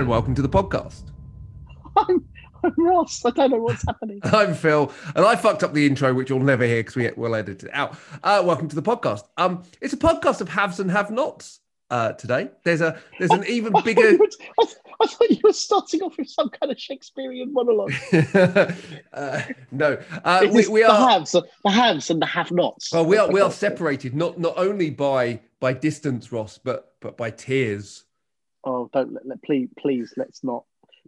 and welcome to the podcast. I'm, I'm Ross. I don't know what's happening. I'm Phil, and I fucked up the intro, which you'll never hear because we will edit it out. Uh, welcome to the podcast. Um, it's a podcast of haves and have-nots. Uh, today, there's a there's an even I bigger. you were, I, I thought you were starting off with some kind of Shakespearean monologue. uh, no, uh, we, we the are. haves, the haves, and the have-nots. Well, we are we are separated not not only by by distance, Ross, but but by tears. Oh, don't let, let please, please, let's not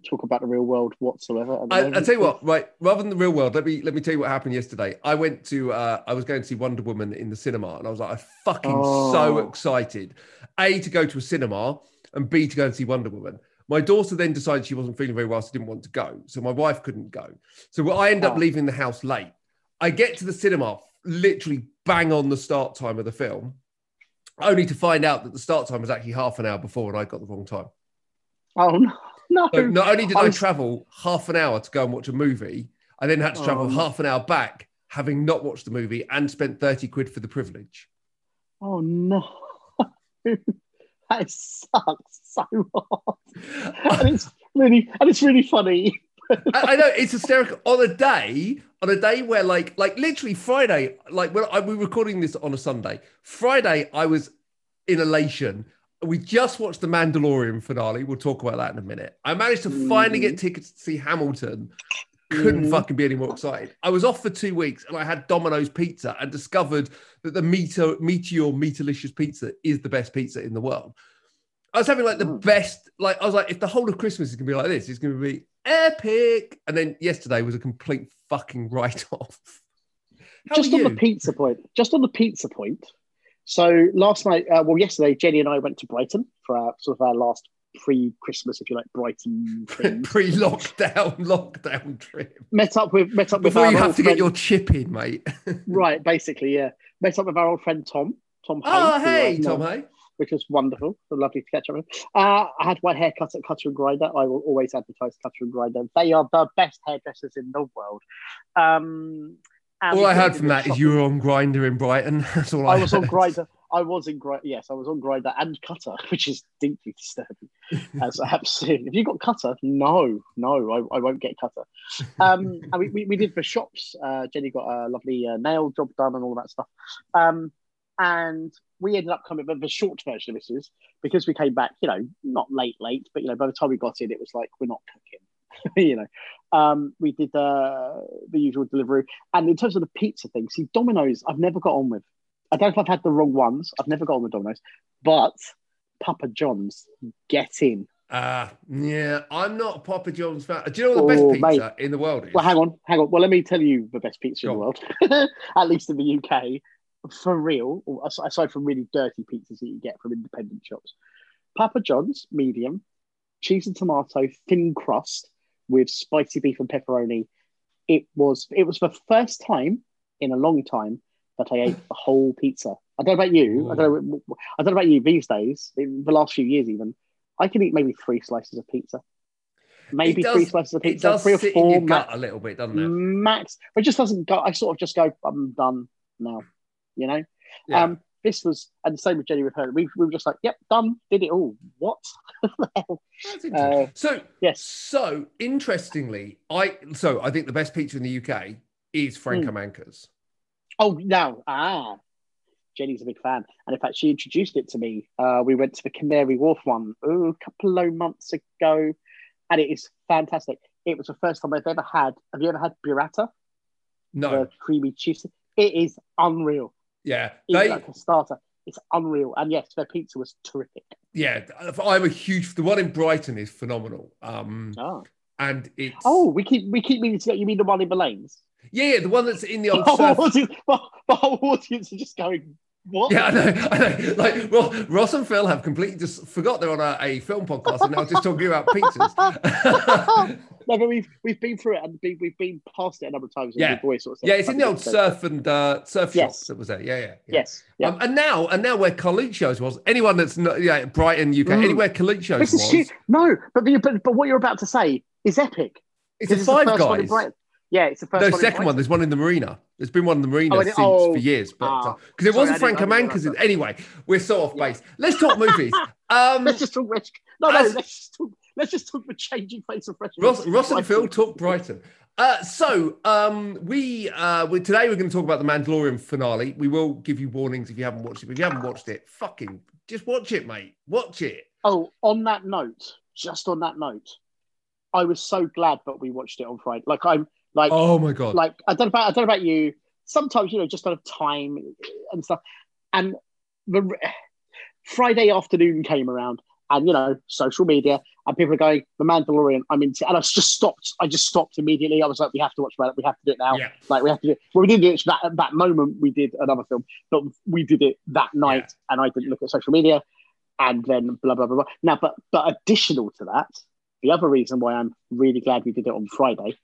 talk about the real world whatsoever. I, I tell you what, right? Rather than the real world, let me let me tell you what happened yesterday. I went to uh, I was going to see Wonder Woman in the cinema, and I was like, I'm fucking so Oh. excited. A to go to a cinema, and B to go and see Wonder Woman. My daughter then decided she wasn't feeling very well, so didn't want to go. So my wife couldn't go. So I end up Oh. leaving the house late. I get to the cinema, literally bang on the start time of the film, only to find out that the start time was actually half an hour before, and I got the wrong time. Oh no, no. So not only did I I, travel half an hour to go and watch a movie, I then had to travel Oh. half an hour back, having not watched the movie and spent 30 quid for the privilege. Oh no. that sucks so hard, and it's really and it's really funny. I, I know it's hysterical on a day, on a day where like like literally Friday, like when I, we were recording this on a Sunday, Friday I was in elation. We just watched the Mandalorian finale. We'll talk about that in a minute. I managed to finally get tickets to see Hamilton. Couldn't Mhm. fucking be any more excited. I was off for two weeks and I had Domino's pizza and discovered that the Meteor, Meteor Meatilicious pizza is the best pizza in the world. I was having like the Mm. best, like I was like, if the whole of Christmas is gonna be like this, it's gonna be epic. And then yesterday was a complete fucking write-off. Just on the pizza point, just on the pizza point. So last night, uh, well, yesterday, Jenny and I went to Brighton for our sort of our last pre-Christmas, if you like, Brighton. Pre-lockdown, lockdown trip. met up with met up with Before our you have to friend, get your chip in, mate. right, basically, yeah. Met up with our old friend Tom. Tom. oh, Hay, hey, I've Tom, hey. Which was wonderful. Lovely to catch up with. Uh, I had my hair cut at Cutter and Grinder. I will always advertise Cutter and Grinder. They are the best hairdressers in the world. Um, All I heard from that is shopping- you were on Grinder in Brighton. That's all I, I was on grinder. I was in grinder. Yes, I was on grinder and cutter, which is deeply disturbing. As absolutely, if you got cutter, no, no, I, I won't get cutter. Um, and we, we, we did the shops. Uh, Jenny got a lovely uh, nail job done and all that stuff. Um, and we ended up coming. But the short version of this is because we came back, you know, not late, late, but you know, by the time we got in, it was like we're not cooking. you know, um, we did uh, the usual delivery. And in terms of the pizza thing, see, Domino's, I've never got on with. I don't know if I've had the wrong ones. I've never got on with Domino's, but Papa John's, get in. Uh, yeah, I'm not a Papa John's fan. Do you know what the Oh, best pizza in the world is? Well, hang on, hang on. Well, let me tell you the best pizza in the world, at least in the UK, for real. Aside from really dirty pizzas that you get from independent shops, Papa John's medium, cheese and tomato, thin crust with spicy beef and pepperoni. It was it was the first time in a long time that I ate the whole pizza. I don't know about you. I don't know. Mm. I don't know about you these days. In the last few years, even I can eat maybe three slices of pizza. Maybe does- three slices of It pizza, does three or sit in your max gut a little bit, doesn't it? max, but it just doesn't go. I sort of just go, I'm done now, you know. Yeah. Um, this was, and the same with Jenny with her. We, we were just like, yep, done, did it all. What? That's interesting. Uh, so, yes. so interestingly, I so I think the best pizza in the UK is Franco Hmm. Manca's. Oh, no, ah, Jenny's a big fan, and in fact, she introduced it to me. Uh, we went to the Canary Wharf one oh, a couple of months ago, and it is fantastic. It was the first time I've ever had. Have you ever had burrata? No, The creamy cheese. It is unreal. Yeah, they, like a starter. It's unreal, and yes, their pizza was terrific. yeah. I'm a huge. The one in Brighton is phenomenal. Um, Oh. and it's Oh, we keep we keep meaning to get. You mean the one in the lanes? yeah, yeah, the one that's in the The old whole, surf. audience, the, the whole audience are just going, "What?" Yeah, I know, I know. Like, well, Ross and Phil have completely just forgot they're on a, a film podcast and now just talking about pizzas. no, but we've we've been through it and we, we've been past it a number of times. Yeah. sort of yeah, it's in the old "Okay, surf and uh, surf Yes. shop that was there. Yeah, yeah. yeah. Yes, yeah. Um, and now, and now where Carluccio's was, anyone that's not, yeah, Brighton, UK, Mm. anywhere Carluccio's this was. No, but, the, but but what you're about to say is epic. it's a This is the Five one in Guys. Yeah, it's the first No, one. second one. There's one in the marina. There's been one in the marina Oh, since oh. for years, but Ah. because it wasn't Frank Franco didn't- I didn't Manca's. Anyway, we're so off base. Let's talk movies. Um, Let's just talk. No, no. as- Let's just talk. Let's just talk about changing face of fresh. Ross, Ross and Phil talk Brighton. Uh, so um, we, uh, we today we're going to talk about the Mandalorian finale. We will give you warnings if you haven't watched it. But if you haven't watched it, fucking just watch it, mate. Watch it. Oh, on that note, just on that note, I was so glad that we watched it on Friday. Like I'm like, Oh my god. like I don't know about I don't know about you. Sometimes you know, just out of time and stuff. And the Friday afternoon came around, and you know, social media, and people are going, "The Mandalorian." I'm into, and I just stopped. I just stopped immediately. I was like, "We have to watch that. We have to do it now." Yeah. Like we have to do. It. Well, we didn't do it that at that moment. We did another film, but we did it that night, Yeah. and I didn't look at social media, and then blah blah blah blah. Now, but but additional to that, the other reason why I'm really glad we did it on Friday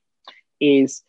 is,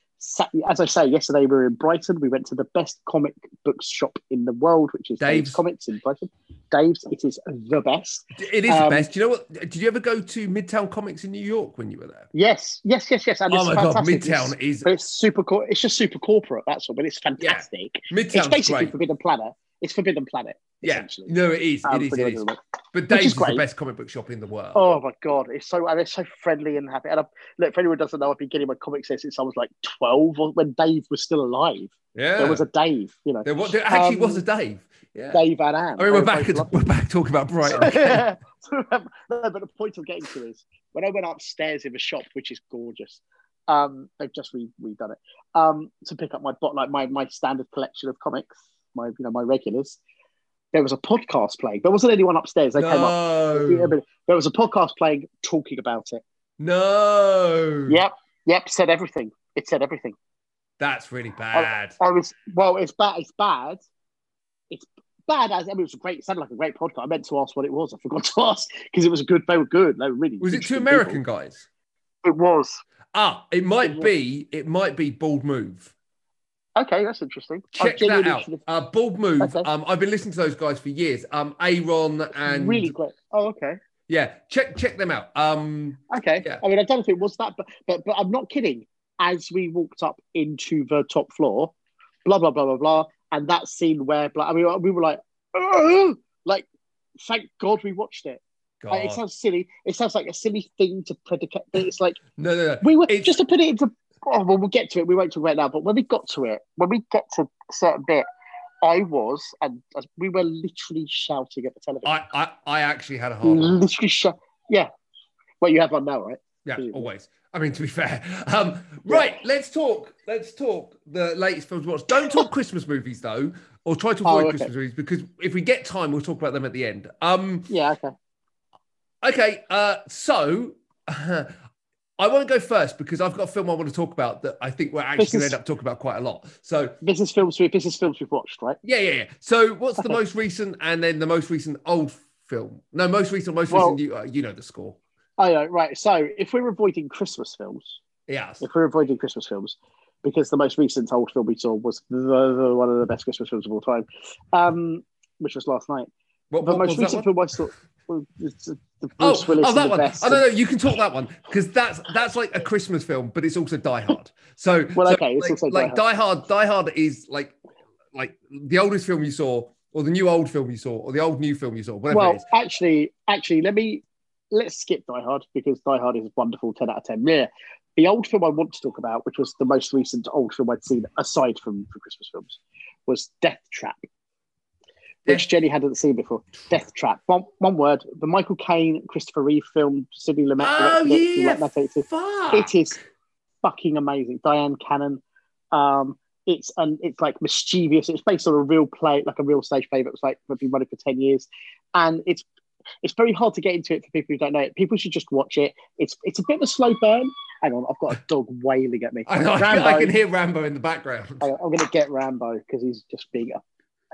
as I say, yesterday we were in Brighton. We went to the best comic book shop in the world, which is Dave's, Dave's. Comics in Brighton. Dave's, it is the best. it is the um, best. Do you know what? Did you ever go to Midtown Comics in New York when you were there? Yes, yes, yes, yes. And Oh it's my god, fantastic. It's- Midtown is But it's super cool. It's just super corporate. That's all. But it's fantastic. Midtown, It's basically great. Forbidden Planet. It's Forbidden Planet. Yeah, no, it is. Um, It is. It is. But Dave's is is the best comic book shop in the world. Oh my god, it's so and it's so friendly and happy. And I, look, for anyone who doesn't know, I've been getting my comics since I was like twelve, or when Dave was still alive. yeah, There was a Dave, you know, there, wa- there actually Um, was a Dave. Yeah. Dave Van Am. I mean, we're back. At, we're back talking about Brighton. again. no, but the point I'm getting to is when I went upstairs in the shop, which is gorgeous. Um, they've just re- redone it. Um, to pick up my bot like my my standard collection of comics, my you know my regulars. There was a podcast playing. There wasn't anyone upstairs. They came up. There was a podcast playing, talking about it. no. Yep, yep. Said everything. It said everything. that's really bad. I was well. It's bad. It's bad. It's bad as I mean, it was a great. It sounded like a great podcast. I meant to ask what it was. I forgot to ask because it was a good. They were good. They were really. Was it two American people. guys? It was. Ah, it might was. be. It might be Bald Move. Okay, that's interesting. Check that out. have- Uh, Bald Move. Okay. Um, I've been listening to those guys for years. Um, Aaron and really great. Oh, okay. yeah, check check them out. Um, Okay. Yeah. I mean, I don't know if it was that, but but but I'm not kidding. As we walked up into the top floor, blah blah blah blah blah, and that scene where, blah, I mean, we were like, "Ugh!" like, thank God we watched it. Like, it sounds silly. It sounds like a silly thing to predicate, but it's like no, no, no. we were It's- just to put it into. Oh, well, we'll get to it. We won't talk about it now. But when we got to it, when we get to a certain bit, I was, and we were literally shouting at the television. I, I, I actually had a hard literally shou- Yeah. Well, you have one now, right? Yeah, always. I mean, to be fair. Um, right, let's talk. Let's talk the latest films watched. Don't talk Christmas movies though, or try to Oh, avoid okay. Christmas movies because if we get time, we'll talk about them at the end. Um, Yeah. Okay. okay. Uh, so I won't go first because I've got a film I want to talk about that I think we're actually going to end up talking about quite a lot. So business films. We is films we've watched, right? yeah, yeah, yeah. So what's the most recent and then the most recent old film? No, most recent, most Well- recent. You, uh, you know the score. Oh, yeah, right. So if we're avoiding Christmas films, Yes. if we're avoiding Christmas films, because the most recent old film we saw was the, the one of the best Christmas films of all time, um, which was last night. What, The what most recent film I saw. The, the Oh, Willis oh, that one. best. Oh, no, no, you can talk that one because that's that's like a Christmas film, but it's also Die Hard. So, Well, so, okay, it's like, also Die like Die Hard. Die Hard is like like the oldest film you saw, or the new old film you saw, or the old new film you saw, whatever well, it is. actually, actually, let me let's skip Die Hard because Die Hard is a wonderful, ten out of ten. Yeah, the old film I want to talk about, which was the most recent old film I'd seen aside from, from Christmas films, was Death Trap, which Jenny hadn't seen before. Deathtrap, one, one word, the Michael Caine, Christopher Reeve film, Sidney Lumet. Oh yeah, Lumet It is fucking amazing. Dyan Cannon. Um, it's and it's like mischievous. It's based on a real play, like a real stage play that was like been running for ten years, and it's it's very hard to get into it for people who don't know it. People should just watch it. It's it's a bit of a slow burn. Hang on, I've got a dog wailing at me. I, know, can, Rambo. I can hear Rambo in the background. On, I'm going to get Rambo because he's just being a,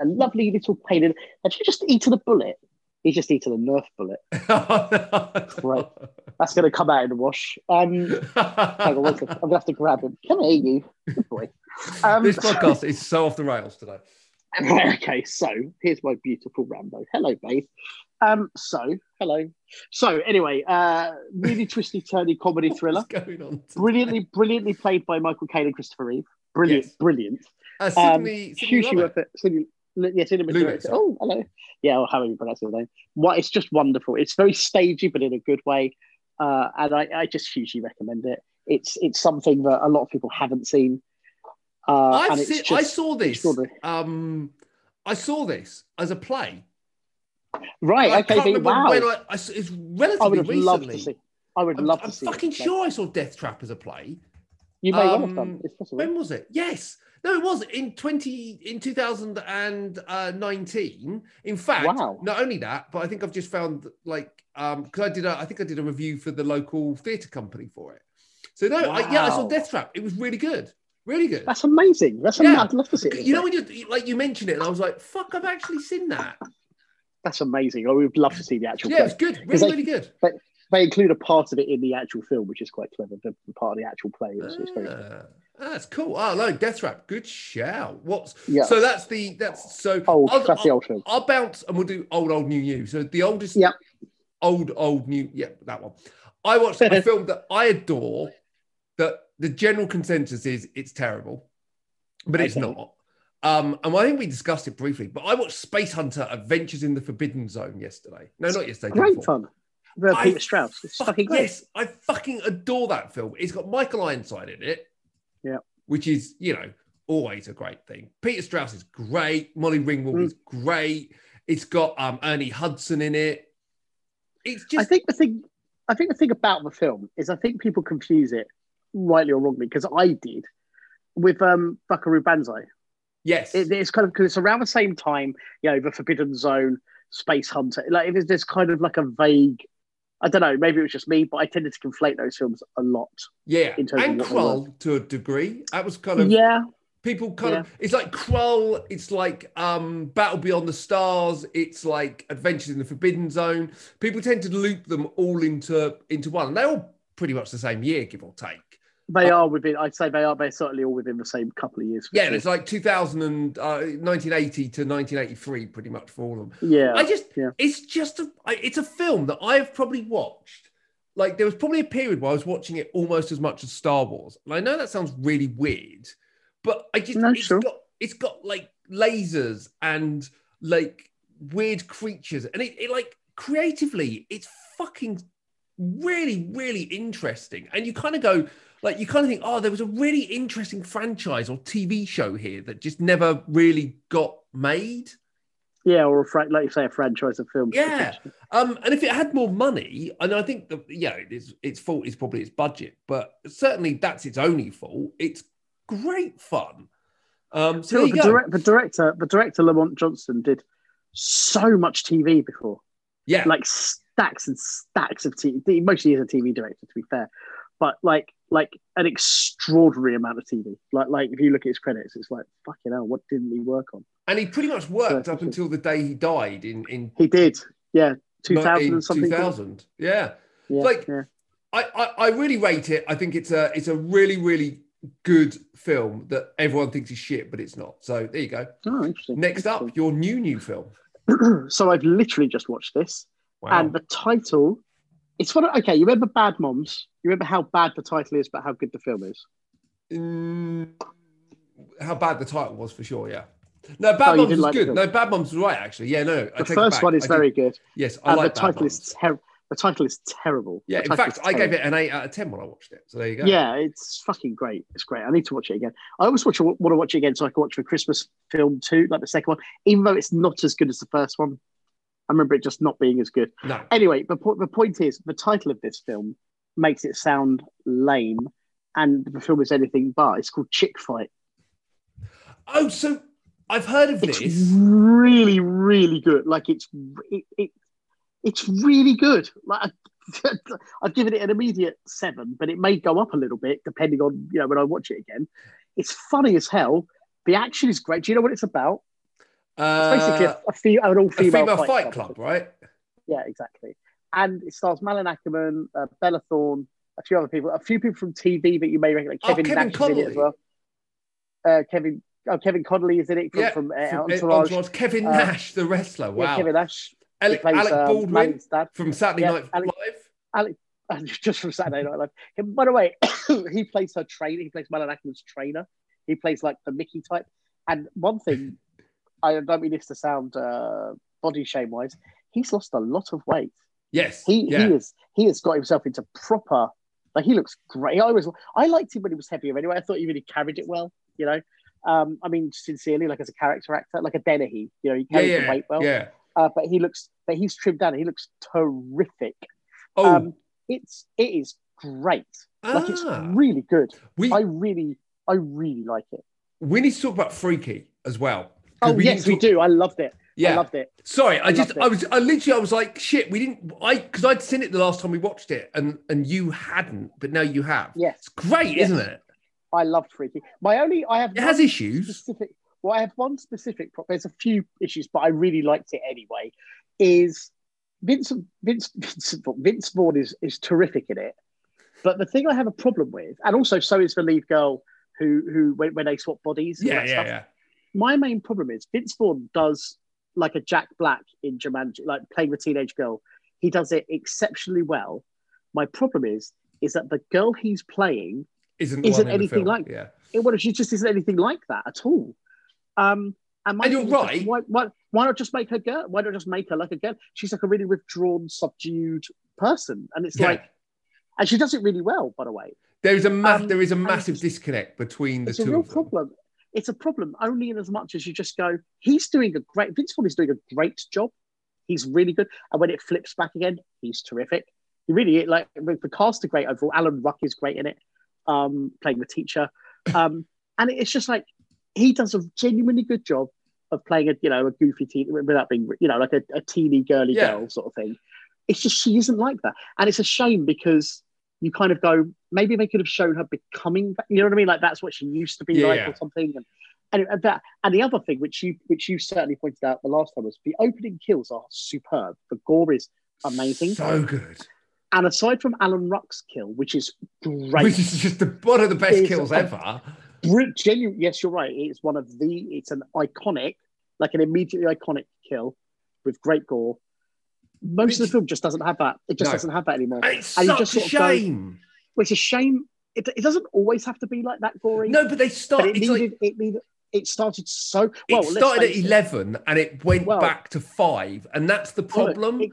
a lovely little pain. in- Have you just eaten a bullet? He's just eaten a Nerf bullet. Right. That's going to come out in the wash. Um, hang on. I'm going to have to grab him. Come here, you. Good boy. Um, this podcast is so off the rails today. okay, so here's my beautiful Rambo. Hello, babe. Um, so hello. So anyway, uh, really twisty, turny comedy thriller. What's going on? today? Brilliantly, brilliantly played by Michael Caine and Christopher Reeve. Brilliant, Yes. brilliant. Uh, Um, Sidney, Sidney hugely Lumet. worth it. Yeah, Lumet. sorry. Oh, hello. Yeah, or however you pronounce his name. What? It's just wonderful. It's very stagey, but in a good way. uh, and I, I just hugely recommend it. It's it's something that a lot of people haven't seen. Uh, I've seen, just I saw this. Um, I saw this as a play. right. I okay, can't but wow. when I, I it's I relatively loved recently. to see. I would I'm, love I'm to see. fucking it. sure I saw Deathtrap as a play. You may well have Um, done. It's possible. When was it? Yes. No, it was in 20 in 2019. In fact, Wow. not only that, but I think I've just found like um because I did a, I think I did a review for the local theatre company for it. So no, I, yeah, I saw Wow. Deathtrap. It was really good. Really good. That's amazing. That's Yeah. amazing. I'd love to see it. you know when you like you mentioned it and I was like, fuck, I've actually seen that. That's amazing. I would love to see the actual Yeah, it was play. good. Because Really, they- really good. They include a part of it in the actual film, which is quite clever. The, the part of the actual play is it's very Ah, that's cool. Oh no, Deathtrap. Good shout. What's Yeah. so that's the that's so old. I'll- that's the I'll- old film. I'll bounce and we'll do old, old, new, new. So the oldest, Yep. old, old, new. Yeah, that one. I watched a film that I adore. That the general consensus is it's terrible, but it's Okay. not. Um, and I think we discussed it briefly. But I watched Spacehunter: Adventures in the Forbidden Zone yesterday. No, not yesterday. day Great fun. The Peter Strauss. It's fucking great. Yes, I fucking adore that film. It's got Michael Ironside in it. Yeah. Which is, you know, always a great thing. Peter Strauss is great. Molly Ringwald Mm. is great. It's got um, Ernie Hudson in it. It's just. I think the thing, I think the thing about the film is I think people confuse it, rightly or wrongly, because I did with um Buckaroo Banzai. yes. It, it's kind of because it's around the same time, you know, the Forbidden Zone, Spacehunter. Like there's, there's kind of like a vague. I don't know. Maybe it was just me, but I tended to conflate those films a lot. yeah. in terms of And they Krull to a degree. That was kind of yeah, people kind of it's like Krull, it's like um Battle Beyond the Stars, it's like Adventures in the Forbidden Zone. People tend to loop them all into into one. And they're all pretty much the same year, give or take. They are within. I'd say they are. They're certainly all within the same couple of years. Yeah, sure. it's like 2000 and uh, 1980 to 1983, pretty much for all of them. yeah. I just, yeah. it's just a it's a film that I've probably watched. Like there was probably a period where I was watching it almost as much as Star Wars, and I know that sounds really weird, but I just, No, it's sure. got, it's got like lasers and like weird creatures, and it, it like creatively, it's fucking really, really interesting, and you kind of go. Like you kind of think, oh, there was a really interesting franchise or TV show here that just never really got made. yeah, or a fra- like you say, a franchise of films. Yeah. Um, and if it had more money, and I think that yeah, its its fault is probably its budget, but certainly that's its only fault. It's great fun. Um, so the, direct, the director, the director Lamont Johnson did so much TV before, yeah, like stacks and stacks of TV. Mostly as a TV director, to be fair, but like like an extraordinary amount of TV. Like like if you look at his credits, it's like fucking hell, what didn't he work on? and he pretty much worked So- up until the day he died in in He did, yeah, two thousand and something. 2000. Yeah, Yeah, Like- yeah. I, I I really rate it. I think it's a it's a really really good film that everyone thinks is shit, but it's not. So there you go. Oh, interesting. Next up, your new new film. so I've literally just watched this. Wow. And the title, it's funny. Okay, you remember Bad Moms? You remember how bad the title is, but how good the film is? Mm, how bad the title was for sure, yeah. No, Bad Oh, Moms was like good. No, Bad Moms was right, actually. Yeah, no. I The first one is I very did- good, Yes, I and like the title is terrible. The title is terrible. Yeah, in fact, I gave it an 8 out of 10 when I watched it. So there you go. Yeah, it's fucking great. It's great. I need to watch it again. I always watch want to watch it again so I can watch the Christmas film too, like the second one, even though it's not as good as the first one. I remember it just not being as good. No. Anyway, the, po- the point is, the title of this film makes it sound lame, and the film is anything but. It's called Chick Fight. Oh, so I've heard of this. It's this. really, really good. Like it's it, it it's really good. Like I, I've given it an immediate seven, but it may go up a little bit depending on you know when I watch it again. It's funny as hell. The action is great. Do you know what it's about? It's basically Uh, a, a, fe- an all a female, female fight club, right? Yeah, exactly. And it stars Malin Akerman, uh, Bella Thorne, a few other people, a few people from TV that you may recognize. Oh, Kevin, Kevin Nash is in it as well. Uh, Kevin, oh, Kevin Connolly is in it from, Yeah, from, uh, From- Entourage. Entourage. Kevin Uh, Nash, the wrestler. Yeah, Wow. Kevin Nash. Alec, plays Alec um, Baldwin from Saturday Yeah, Night Alec- Live. Alec, just from Saturday Night Live. And by the way, he plays her trainer. He plays Malin Akerman's trainer. He plays like the Mickey type. And one thing, I don't mean this to sound uh, body shame wise, he's lost a lot of weight. Yes. He yeah. he is he has got himself into proper like he looks great. I always I liked him when he was heavier anyway. I thought he really carried it well, you know. Um, I mean, sincerely, like as a character actor, like a Dennehy, you know, he yeah, carries yeah, the weight well. yeah. Uh, but he looks, but he's trimmed down. He looks terrific. Oh, Um, it's it is great. Like it's ah. really good. we I really, I really like it. we need to talk about Freaky as well. Oh we yes, didn't we do. I loved it. I Yeah. loved it. Sorry, I, I just. I was I literally I was like shit. We didn't I because I'd seen it the last time we watched it and and you hadn't, but now you have. Yes, It's great, Yes. isn't it? I loved Freaky. My only, I have It has issues. specific. Well, I have one specific. There's a few issues, but I really liked it anyway. Is Vincent Vince Vincent Vince Vaughn is is terrific in it, but the thing I have a problem with, and also so is the lead girl who who when, when they swap bodies. and Yeah, that yeah, stuff. yeah. My main problem is Vince Vaughn does like a Jack Black in Jumanji, like playing the teenage girl. He does it exceptionally well. My problem is is that the girl he's playing Isn't Isn't one in the anything like- yeah. it, well, she just isn't anything like that at all. Um, and, And you're just, right. Why, why, why not just make her girl? Why not just make her like a girl? She's like a really withdrawn, subdued person, and it's Yeah. like, and she does it really well, by the way. There is a ma- Um, there is a massive disconnect between the It's a two real of them. problem. It's a problem only in as much as you just go, he's doing a great. Vince Vaughn is doing a great job. He's really good, and when it flips back again, he's terrific. He really like the cast are great overall. Alan Ruck is great in it, um, playing the teacher, um, and it's just like he does a genuinely good job of playing a you know a goofy teen without being you know like a, a teeny girly Yeah. girl sort of thing. It's just she isn't like that, and it's a shame because you kind of go maybe they could have shown her becoming you know what I mean like that's what she used to be Yeah, like yeah. or something and. And, and that and the other thing which you which you certainly pointed out the last time was the opening kills are superb. The gore is amazing. So good. And aside from Alan Ruck's kill, which is great, Which is just the, one of the best kills ever. Br- genuine. Yes, you're right. It's one of the. It's an iconic, like an immediately iconic kill with great gore. Most of the film just doesn't have that. It just No. doesn't have that anymore. It's And such just a sort go- shame. Which is a shame. It, it doesn't always have to be like that gory. No, but they start. but it needed. like it needed. It started so well. it started at face it. eleven and it went Well- back to five, and that's the Well, problem. it-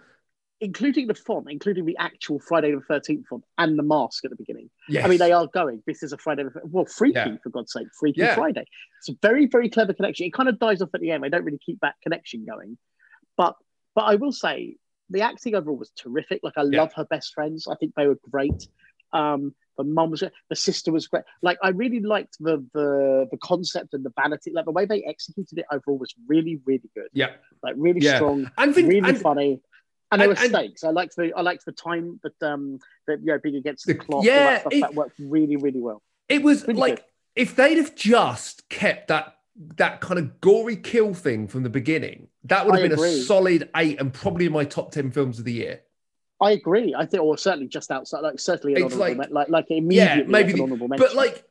including the font, including the actual Friday the Thirteenth font and the mask at the beginning. yes. I mean, they are going. This is a Friday. the- Well, Freaky Yeah. for God's sake, Freaky Yeah. Friday. It's a very, very clever connection. It kind of dies off at the end. They don't really keep that connection going. But, but I will say the acting overall was terrific. Like I Yeah. love her best friends. I think they were great. Um, the mum was great. The sister was great. Like I really liked the the the concept and the vanity. Like the way they executed it overall was really, really good. yeah, Like really Yeah. strong, and, really and funny. And there and- were stakes. I liked the I liked the time that um that you know being against the, The- clock. all yeah, that stuff it- that worked really really well. it was Really like good. if they'd have just kept that that kind of gory kill thing from the beginning, that would have I been agree. a solid eight and probably in my top ten films of the year. I agree. I think, or certainly just outside, like certainly an It's honorable, like- men- like like immediately yeah, maybe like an the- honorable mention. But like,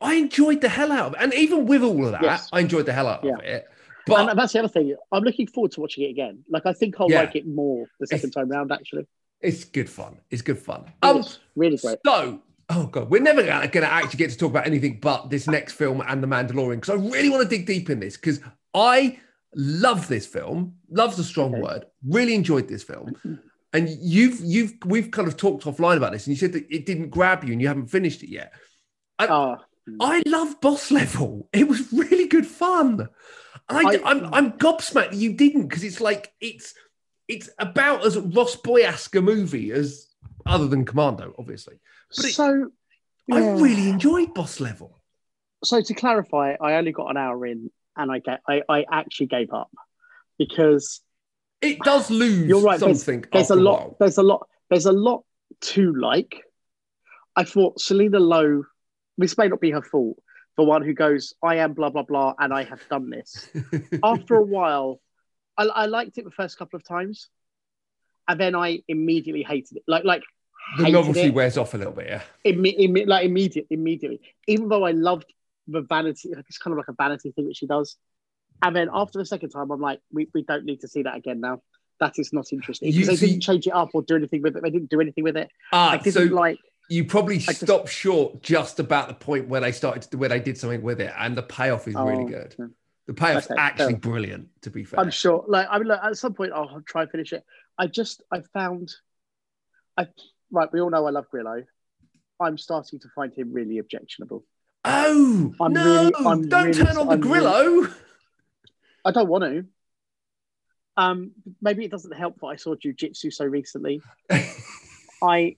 I enjoyed the hell out of it, and even with all of that, Yes. I enjoyed the hell out Yeah. of it. But and that's the other thing. I'm looking forward to watching it again. Like I think I'll Yeah. like it more the second time round. Actually, it's good fun. It's good fun. It Um, really great. So, oh god, we're never going to actually get to talk about anything but this next film and The Mandalorian because I really want to dig deep in this because I love this film. Love's a strong Okay. word. Really enjoyed this film. And you've you've we've kind of talked offline about this, and you said that it didn't grab you and you haven't finished it yet. Oh, I love Boss Level. It was really good fun. And I, I- I'm I'm gobsmacked you didn't because it's like it's it's about as Ross Boy-esque a movie as other than Commando, obviously. But it- so I really enjoyed Boss Level. so to clarify, I only got an hour in, and I get I, I actually gave up because It does lose You're right, there's- something. there's after a lot there's a lot there's a lot to like i thought Selina Lo this may not be her fault the one who goes i am blah blah blah and i have done this after a while I, I liked it the first couple of times and then i immediately hated it like like the novelty it. wears off a little bit. Yeah, Imme- like immediate immediately even though i loved the vanity like it's kind of like a vanity thing that she does and then after the second time i'm like we, we don't need to see that again now that is not interesting because they see- didn't change it up or do anything with it they didn't do anything with it ah, I didn't so like. you probably just- stopped short just about the point where they started to, where they did something with it, and the payoff is really Oh, good. yeah. The payoff's Okay, actually fair. brilliant. To be fair, I'm sure. Like I mean, like, at some point I'll try and finish it. I just I found right, we all know I love Grillo. I'm starting to find him really objectionable. Oh I'm no! really- I'm Don't really- turn on the I'm really- Grillo. I don't want to. Um, maybe it doesn't help that I saw Jiu Jitsu so recently. I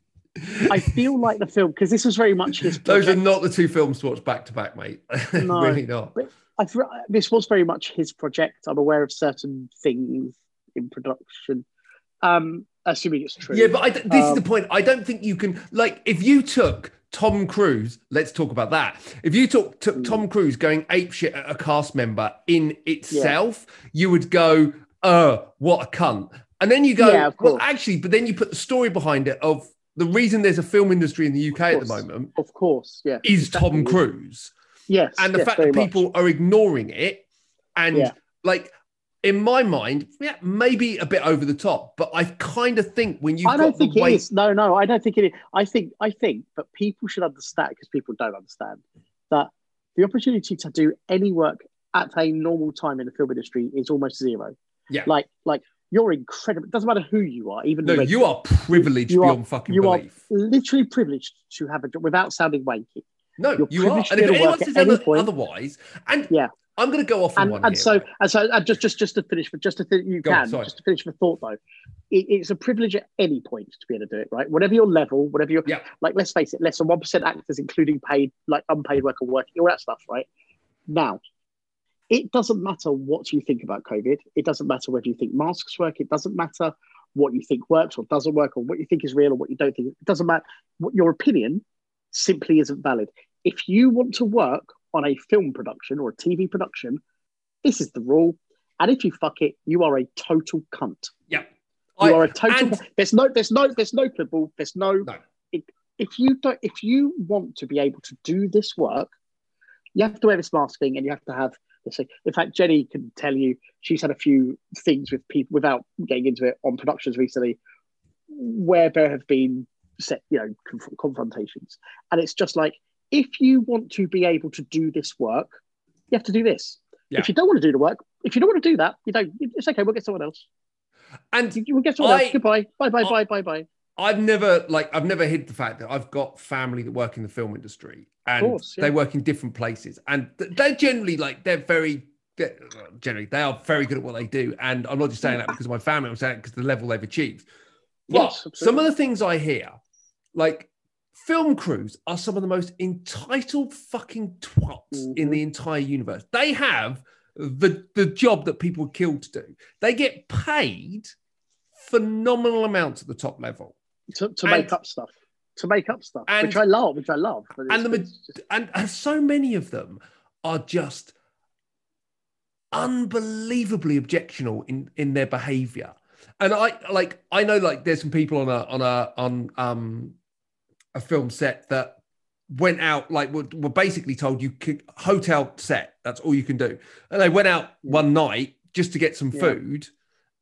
I feel like the film because this was very much his. Those are not the two films to watch back to back, mate. No. really not. I feel, this was very much his project. I'm aware of certain things in production. Um, assuming it's true. Yeah, but I this is Um, the point. I don't think you can like if you took Tom Cruise. Let's talk about that. If you took took Mm. Tom Cruise going ape shit at a cast member in itself, you would go, "Uh, what a cunt," and then you go, Yeah, of "Well, actually," but then you put the story behind it of the reason there's a film industry in the UK at the moment of course. Yeah, is Tom. Cruise. Yes, and the yes, fact that much. people are ignoring it and Yeah. like in my mind yeah maybe a bit over the top but i kind of think when you've I don't got think the it is. No, no, I don't think it is. I think, I think, but people should understand because people don't understand that the opportunity to do any work at a normal time in the film industry is almost zero. Yeah. like, like you're incredible. It doesn't matter who you are, even no you are privileged You are- beyond fucking you are literally privileged to have a job without sounding wanky. no you're you are and if anyone says any otherwise and Yeah. I'm going to go off on and, one and here, so and so and just just just to finish but just to th- you Go can sorry. just to finish the thought though. It, it's a privilege at any point to be able to do it right? Whatever your level whatever your Yeah. like let's face it less than 1% actors including paid like unpaid work or working all that stuff right? Now it doesn't matter what you think about covid. It doesn't matter whether you think masks work. It doesn't matter what you think works or doesn't work or what you think is real or what you don't think. It doesn't matter. What your opinion simply isn't valid. If you want to work on a film production or a tv production this is the rule. And if you fuck it, you are a total cunt. yeah You I- are a total. and- there's no. There's no. There's no quibble. There's no. No. If, if you don't, if you want to be able to do this work, you have to wear this mask thing, and you have to have this. thing. In fact, Jenny can tell you she's had a few things with people without getting into it on productions recently, where there have been set, you know, conf- confrontations, and it's just like if you want to be able to do this work, you have to do this. Yeah. If you don't want to do the work, if you don't want to do that, you don't. It's okay. We'll get someone else. and You, will get someone I- else. Goodbye. Bye. Bye. I- Bye. Bye. Bye. I've never like I've never hid the fact that I've got family that work in the film industry and course, yeah. they work in different places and they're generally like they're very they're- generally they are very good at what they do and I'm not just saying that because of my family I'm saying it because of the level they've achieved. But Yes, absolutely. some of the things I hear like film crews are some of the most entitled fucking twats in Mhm. the entire universe. They have the the job that people kill to do. They get paid phenomenal amounts at the top level. to, to and- make up stuff. To make up stuff, and- which I love, which I love. And the just- and, and so many of them are just unbelievably objectionable in in their behavior and i like i know like there's some people on a on a on um a film set that went out like were, were basically told you could hotel set that's all you can do and they went out Yeah. one night just to get some Yeah. food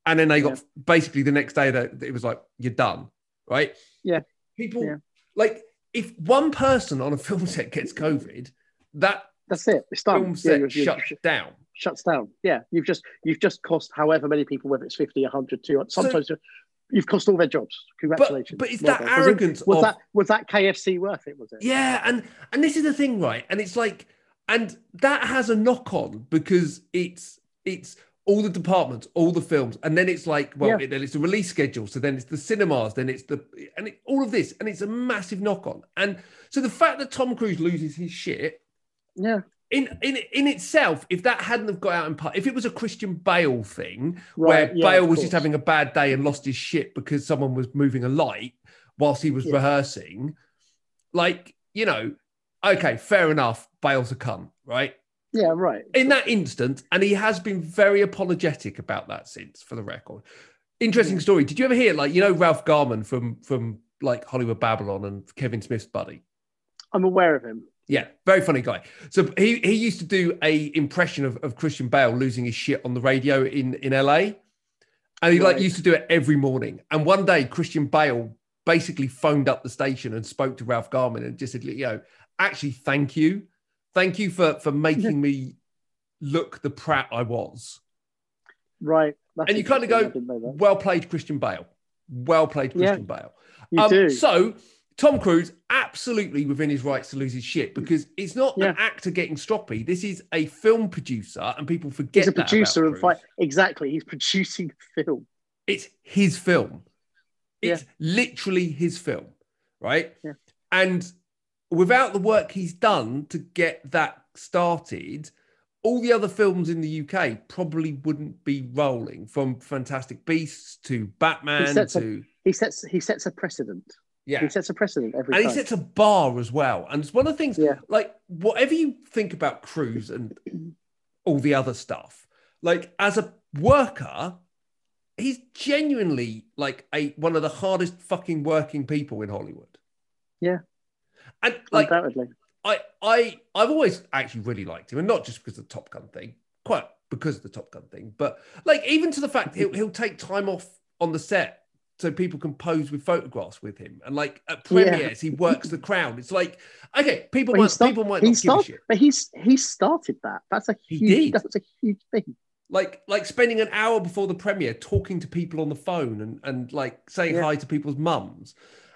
and then they got Yeah. basically the next day that it was like you're done right Yeah. people like if one person on a film set gets covid that that's it. It's done. film set you're- you're- shuts down shuts down. Yeah, you've just you've just cost however many people, whether it's 50, 100, 200, So- sometimes you've cost all their jobs. Congratulations. but it's Well that done. Was it- arrogance Was of- that was that KFC worth it? Was it? Yeah, and and this is the thing, right? And it's like, and that has a knock on because it's it's all the departments, all the films, and then it's like, well, Yeah. then it's the release schedule, so then it's the cinemas, then it's the and it, all of this, and it's a massive knock on. And so the fact that Tom Cruise loses his shit Yeah. In in in itself, if that hadn't have got out in part, if it was a Christian Bale thing Right, where yeah, Bale was just having a bad day and lost his shit because someone was moving a light whilst he was Yeah. rehearsing, like you know, okay, fair enough. Bale's a cunt, right? Yeah. Right. In that instance, and he has been very apologetic about that since, for the record. Interesting Yeah. story. Did you ever hear, like, you know, Ralph Garman from from like Hollywood Babble-On and Kevin Smith's buddy? I'm aware of him. Yeah, very funny guy. So he he used to do a impression of, of Christian Bale losing his shit on the radio in in LA, and he like used to do it every morning. And one day, Christian Bale basically phoned up the station and spoke to Ralph Garman and just said, you know, actually, thank you, thank you for for making me look the prat I was. Right. And you kind of go, I didn't know that. well played, Christian Bale. Well played, Yeah. Christian Bale. You Um, do. So Tom Cruise absolutely within his rights to lose his shit because it's not an actor getting stroppy. This is a film producer, and people forget He's a producer of fight. Exactly. He's producing the film. It's his film. It's literally his film, right? Yeah. And without the work he's done to get that started, all the other films in the UK probably wouldn't be rolling from Fantastic Beasts to Batman a- to He sets he sets a precedent. Yeah. He sets a precedent every and he sets a bar as well. And it's one of the things, Yeah. like whatever you think about Cruise and all the other stuff, like as a worker, he's genuinely like a one of the hardest fucking working people in Hollywood. Yeah. And like Undoubtedly. I I I've always actually really liked him, and not just because of the Top Gun thing, quite because of the Top Gun thing, but like even to the fact he'll he'll take time off on the set so people can pose with photographs with him, and like at Yeah. premieres he works the crowd. It's like okay, people he might start- people might he not give a shit. But he's he started that. That's a He huge. did. That's a huge thing. Like like spending an hour before the premiere talking to people on the phone and and like saying Yeah. hi to people's mums.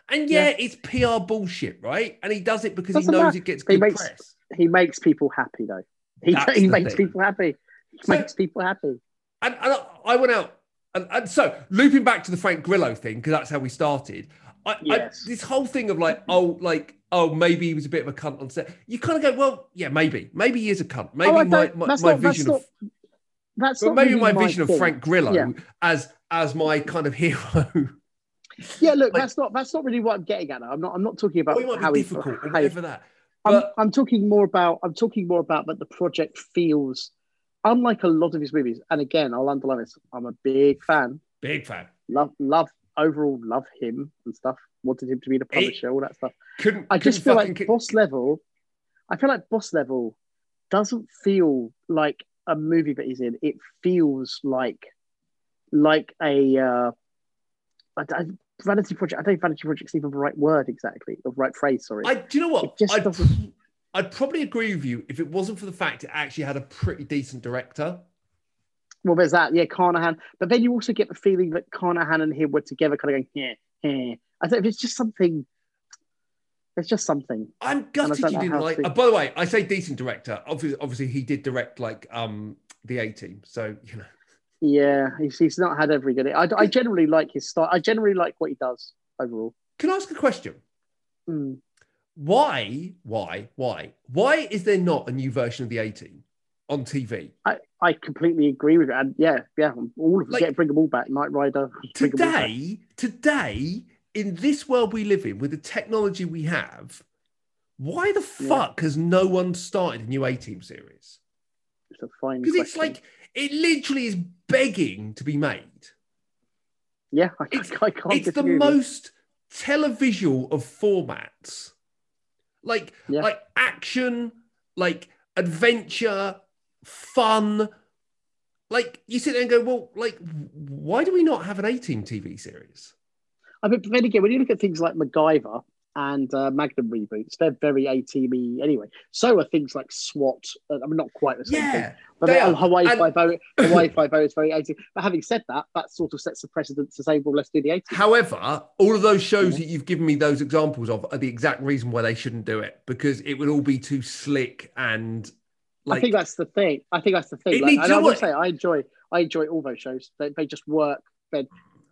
And yeah, it's PR bullshit, right? And he does it because Doesn't he knows matter. it gets He good makes- press. He makes people happy though. He, he makes thing. people happy. He So- makes people happy. And, and I- I went out, and, and so looping back to the Frank Grillo thing because that's how we started. I, Yes. I, this whole thing of like, oh, like, oh, maybe he was a bit of a cunt on set. You kind of go, well, yeah, maybe, maybe he is a cunt. Maybe Oh, I my don't- my, that's my not- that's vision of, That's but not maybe really my vision of thing. Frank Grillo Yeah. as as my kind of hero. Yeah, look, like- that's not that's not really what I'm getting at. I'm not I'm not talking about or he might how be he- how he- whatever that. I'm, I'm talking more about I'm talking more about that the project feels unlike a lot of his movies. And again, I'll underline this. I'm a big fan. big fan. Love love overall love him and stuff. Wanted him to be the Punisher, all that stuff. Couldn't I just couldn't feel like kick- boss level. I feel like boss level doesn't feel like a movie that he's in. It feels like like a uh, I, I, vanity project. I don't think vanity project's even the right word exactly, the right phrase. Sorry. I do you know what? It just I'd, doesn't- I'd probably agree with you if it wasn't for the fact it actually had a pretty decent director. Well, there's that, yeah, Carnahan. But then you also get the feeling that Carnahan and him were together, kind of going, yeah, yeah. I think it's just something. It's just something. I'm gutted you didn't like. to- uh, by the way, I say decent director. Obviously, obviously, he did direct like um the A Team. So you know, Yeah, he's, he's not had every good. I, I generally like his style. I generally like what he does overall. can I ask a question? Mm. Why, why, why, why is there not a new version of the A Team on TV I, I completely agree with it. And yeah, yeah, all of. Like- Get bring them all back. Knight Rider. today? Today, in this world we live in, with the technology we have, why the Yeah. fuck has no one started a new A Team series? It's a fine. Because it's like it literally is begging to be made. yeah, I, it's- I can't. it's the you. most televisual of formats like Yeah. like action like adventure fun like you sit there and go well like why do we not have an A-team tv series I mean, but then again, when you look at things like MacGyver and uh, Magnum reboots, they're very A teamy anyway. So are things like SWAT. uh, I mean, not quite the same thing, yeah but they are. Hawaii And- Five O. Hawaii Five O is very A team. But having said that, that sort of sets the precedent to say, well, let's do the A team. however all of those shows Yeah. that you've given me those examples of are the exact reason why they shouldn't do it because it would all be too slick and like I think that's the thing. I think that's the thing. Like, I will say, I enjoy, I enjoy all those shows. They, they just work. They,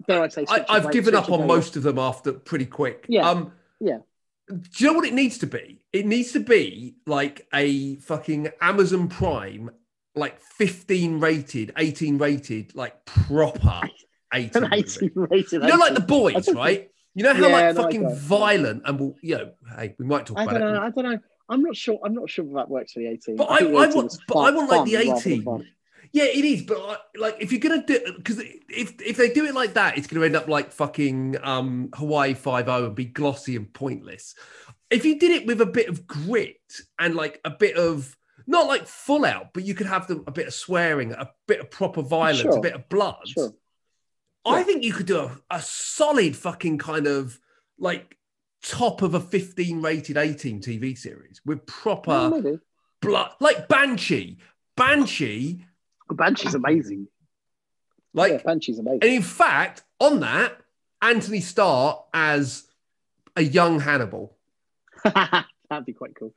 dare I say, I, I've given up on most of them after pretty quick. Yeah. Um, Yeah. Do you know what it needs to be? It needs to be like a fucking Amazon Prime, like 15 rated, 18 rated, like proper 18. 18 rated. You know, like the boys, right? You know how Yeah, like no, fucking violent and we'll, you know, hey, we might talk I about don't it. know. I don't know. I'm not sure. I'm not sure if that works for the 18. But I, the I want, but fun- I want like the eighteen. fun. Yeah, it is. But like, like if you're gonna do, because if if they do it like that, it's gonna end up like fucking um Hawaii Five O and be glossy and pointless. If you did it with a bit of grit and like a bit of not like full out, but you could have them a bit of swearing, a bit of proper violence, a bit of blood. Sure. I Yeah. think you could do a, a solid fucking kind of like top of a 15 rated 18 TV series with proper Yeah, blood, like Banshee. Banshee, Banshee's amazing. like, yeah, Banshee's amazing. and in fact, on that, Antony Starr as a young Hannibal. That'd be quite cool.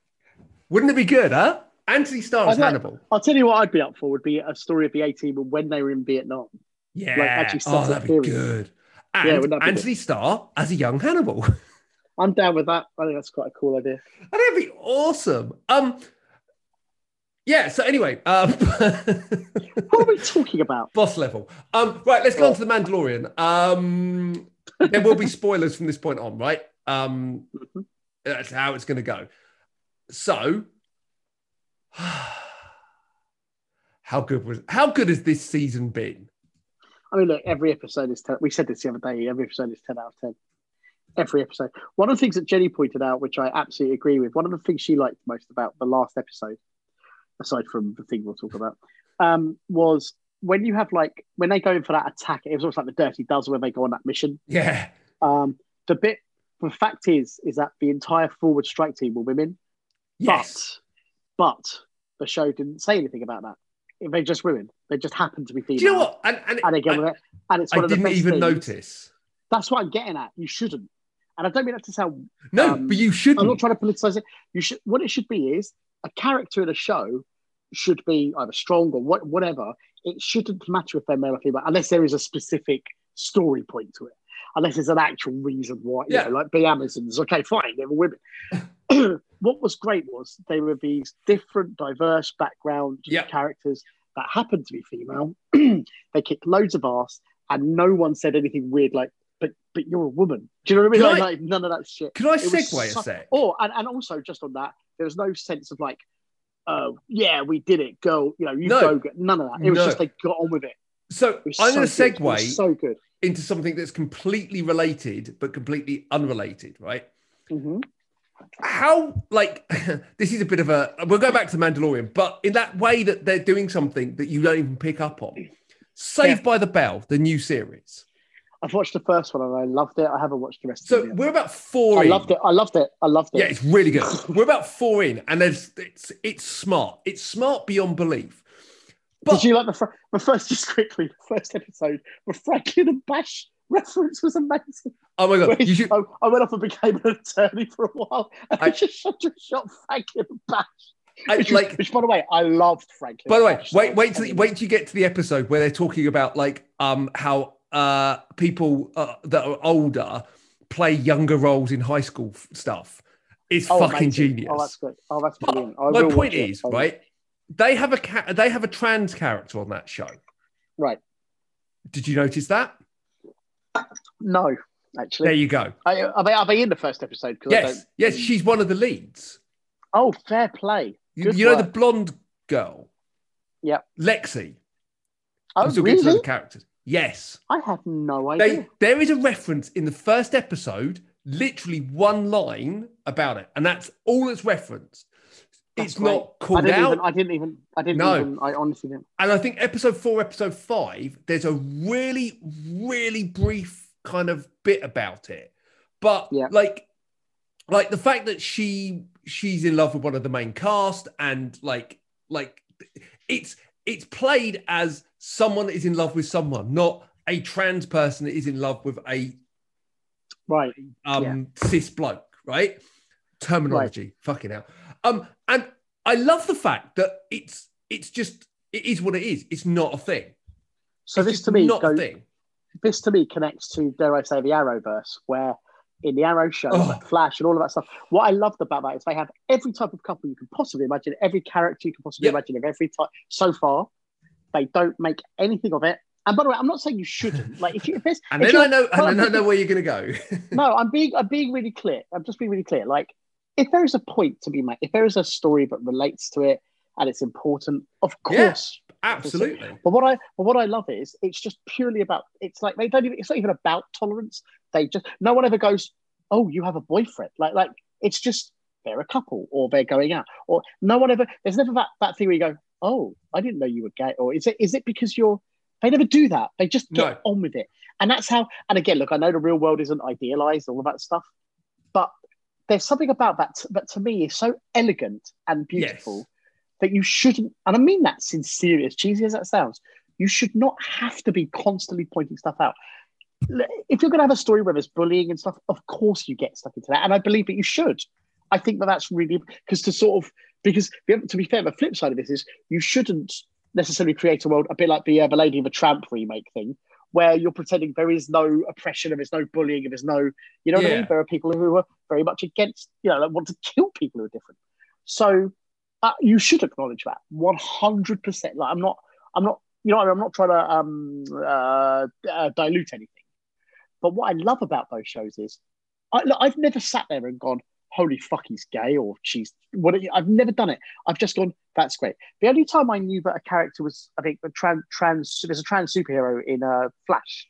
Wouldn't it be good, huh? Antony Starr as Hannibal. I'll tell you what I'd be up for would be a story of the A team when they were in Vietnam. Yeah. Like actually oh, that'd be good. Yeah, And that be Antony Starr as a young Hannibal. I'm down with that. I think that's quite a cool idea. That'd be awesome. Um, yeah. So anyway, um, What are we talking about? boss level. Um, right. Let's go Oh. on to the Mandalorian. Um, there will be spoilers from this point on, right? Um, Mhm. that's how it's going to go. So, how good was? How good has this season been? I mean, look, every episode is 10. We said this the other day. Every episode is 10 out of 10. Every episode. One of the things that Jenny pointed out, which I absolutely agree with, one of the things she liked most about the last episode, aside from the thing we'll talk about, um, was when you have like, when they go in for that attack, it was almost like the Dirty Dozen when they go on that mission. Yeah. Um, the bit, the fact is, is that the entire forward strike team were women. Yes. But, but the show didn't say anything about that. They just women. They just happened to be female. Do you know what? And, and And again, I, with it, and it's I one of the didn't even things. notice. That's what I'm getting at. You shouldn't. And I don't mean that to sound. No, Um, but you shouldn't. I'm not trying to politicize it. You should. What it should be is a character in a show should be either strong or what, whatever. It shouldn't matter if they're male or female, unless there is a specific story point to it. Unless there's an actual reason why. You Yeah. know, like the Amazons. Okay, fine, they were women. what was great was they were these different, diverse background Yeah. characters that happened to be female. they kicked loads of ass, and no one said anything weird like, "But but you're a woman." Do you know what I mean? Like, I- like, none of that shit. Can I It segue so- a sec? Or and, and also just on that, there was no sense of like, oh yeah, we did it, go, you know, you No. go. Get, none of that. It was No. just they got on with it. So It I'm going to so good. It segue so good. into something that's completely related but completely unrelated, right? hmm How like this is a bit of a we'll go back to the Mandalorian, but in that way that they're doing something that you don't even pick up on. Saved Yeah. by the Bell, the new series. I've watched the first one and I loved it. I haven't watched the rest So of it. we're about four I in. loved it. I loved it. I loved it. Yeah, it's really good. We're about four in, and there's it's it's smart. It's smart beyond belief. But Did you like the, fir- the first, just quickly, the first episode, the Franklin and Bash reference was amazing. oh my god, you should I, I went off and became an attorney for a while. And I, I- just shot, just shot Franklin and Bash. I, Which, like which, by the way, I loved Franklin. By the way, Bash. wait, wait till wait till you get to the episode where they're talking about like um how uh people uh, that are older play younger roles in high school f- stuff. It's Oh, fucking amazing. genius. Oh, that's good. Oh, that's brilliant. My point is, it. is, right? They have a ca- they have a trans character on that show. Right. Did you notice that? No, actually. There you go. I, are, they, are they in the first episode? Yes, yes, she's one of the leads. Oh, fair play. You, Good you know the blonde girl. Yep. Lexi. Oh, I'm still getting to know really? the characters. Yes. I have no idea. They, there is a reference in the first episode, literally one line about it, and that's all it's referenced. That's it's great. not I called didn't out, even. I didn't even. I didn't No. even. I honestly didn't. and I think episode four, episode five, there's a really, really brief kind of bit about it, but Yeah. like, like the fact that she she's in love with one of the main cast, and like, like it's it's played as someone that is in love with someone, not a trans person that is in love with a Right. um cis bloke, right? Terminology, fucking hell. Um, and I love the fact that it's it's just it is what it is. It's not a thing. So It's this to me not goes. thing. This to me connects to dare I say the Arrowverse, where in the Arrow show, Oh. Flash and all of that stuff. What I loved about that is they have every type of couple you can possibly imagine, every character you can possibly Yep. imagine of every type. So far, they don't make anything of it. And by the way, I'm not saying you shouldn't. Like if you if there's And if then I know, and then I know where you're gonna go. no, I'm being I'm being really clear. I'm just being really clear. Like, if there is a point to be made, if there is a story that relates to it and it's important, of Yeah. course. Absolutely. But what I but what I love is it's just purely about it's like they don't even it's not even about tolerance. They just no one ever goes, Oh, you have a boyfriend. Like like it's just they're a couple or they're going out. Or no one ever there's never that, that thing where you go, Oh, I didn't know you were gay. Or is it is it because you're they never do that. They just get on with it. And that's how and again, look, I know the real world isn't idealized, all of that stuff, but there's something about that that to me is so elegant and beautiful Yes. that you shouldn't, and I mean that sincerely, as cheesy as that sounds, you should not have to be constantly pointing stuff out. if you're going to have a story where there's bullying and stuff, of course you get stuck into that, and I believe that you should. I think that that's really because to sort of because to be fair, the flip side of this is you shouldn't necessarily create a world a bit like the uh, the Lady of a Tramp remake thing, where you're pretending there is no oppression, and there's no bullying, and there's no, you know what I mean? There are people who are very much against, you know, that want to kill people who are different. So uh, you should acknowledge that 100. percent Like I'm not, I'm not, you know, I'm not trying to um, uh, uh, dilute anything. But what I love about those shows is, I, look, I've never sat there and gone, holy fuck, he's gay or she's what. I've never done it. I've just gone, that's great. The only time I knew that a character was, I think, a trans, trans there's a trans superhero in uh, Flash,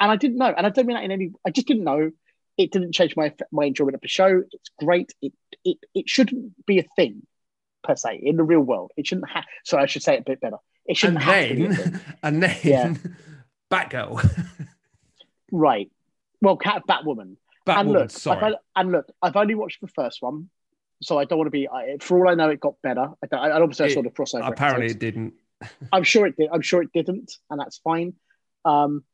and I didn't know, and I don't mean that in any. I just didn't know. It didn't change my my enjoyment of the show. It's great. It it it shouldn't be a thing per se in the real world. It shouldn't have. So I should say it a bit better. It shouldn't and have then, And then, yeah. Batgirl. right. Well, Cat Batwoman. Batwoman, and look, sorry. and look, I've only watched the first one, so I don't want to be. I, for all I know, it got better. I, don't I don't obviously I saw the crossover. Apparently, episodes. it didn't. I'm sure it did. I'm sure it didn't, and that's fine. Um,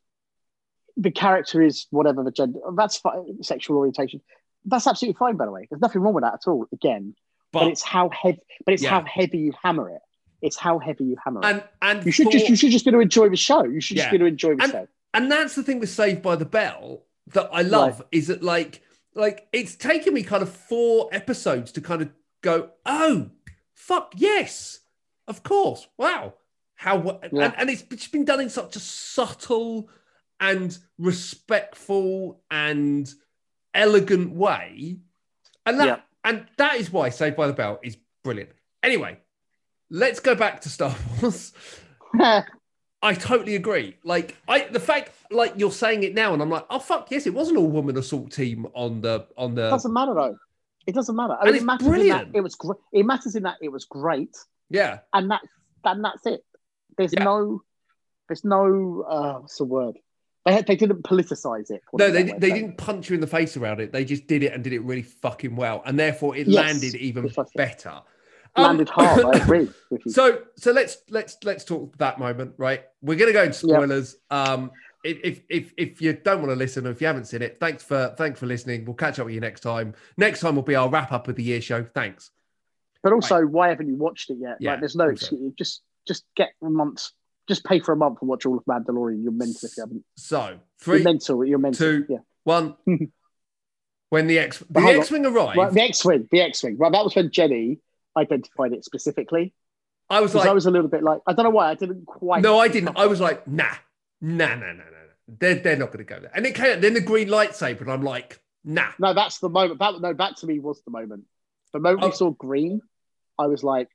the character is whatever the gender. That's fine. Sexual orientation. That's absolutely fine. By the way, there's nothing wrong with that at all. Again, but, but it's how heavy. But it's yeah. how heavy you hammer it. It's how heavy you hammer and, it. And you should for, just you should just be to enjoy the show. You should yeah. just be to enjoy the and, show. And that's the thing with Saved by the Bell that I love right. is that like like it's taken me kind of four episodes to kind of go, oh, fuck yes, of course, wow, how yeah. and, and it's, it's been done in such a subtle and respectful and elegant way, and that yeah. and that is why Saved by the Bell is brilliant. Anyway, let's go back to Star Wars. I totally agree. Like I the fact like you're saying it now and I'm like, oh fuck, yes, it was an all woman assault team on the on the it doesn't matter though. It doesn't matter. I and mean, it's it matters brilliant. in that it was great. It matters in that it was great. Yeah. And that's and that's it. There's Yeah. no there's no uh what's the word? They had, they didn't politicize it. No, they, that they didn't punch you in the face around it. They just did it and did it really fucking well. And therefore it Yes, landed even precisely. better. Um, hard. I agree. So so let's let's let's talk that moment, right? We're gonna go into spoilers. Um if, if if you don't want to listen or if you haven't seen it, thanks for thanks for listening. We'll catch up with you next time. Next time will be our wrap up of the year show. Thanks. But also, why haven't you watched it yet? Yeah, like, there's no excuse. Just just get a month. Just pay for a month and watch all of Mandalorian. You're mental if you haven't. So You're three, mental. You're mental. two, yeah. one. when the X the But hold on. X Wing arrived, Right, the X-wing. The X-wing. Right, that was when Jenny identified it specifically. I was like, I was a little bit like, I don't know why I didn't quite. No, I didn't. I was like, nah, nah, nah, nah, nah, nah. They're, they're not going to go there. And it came, then the green lightsaber, and I'm like, nah. No, that's the moment. That no, that to me was the moment. The moment Oh. we saw green, I was like,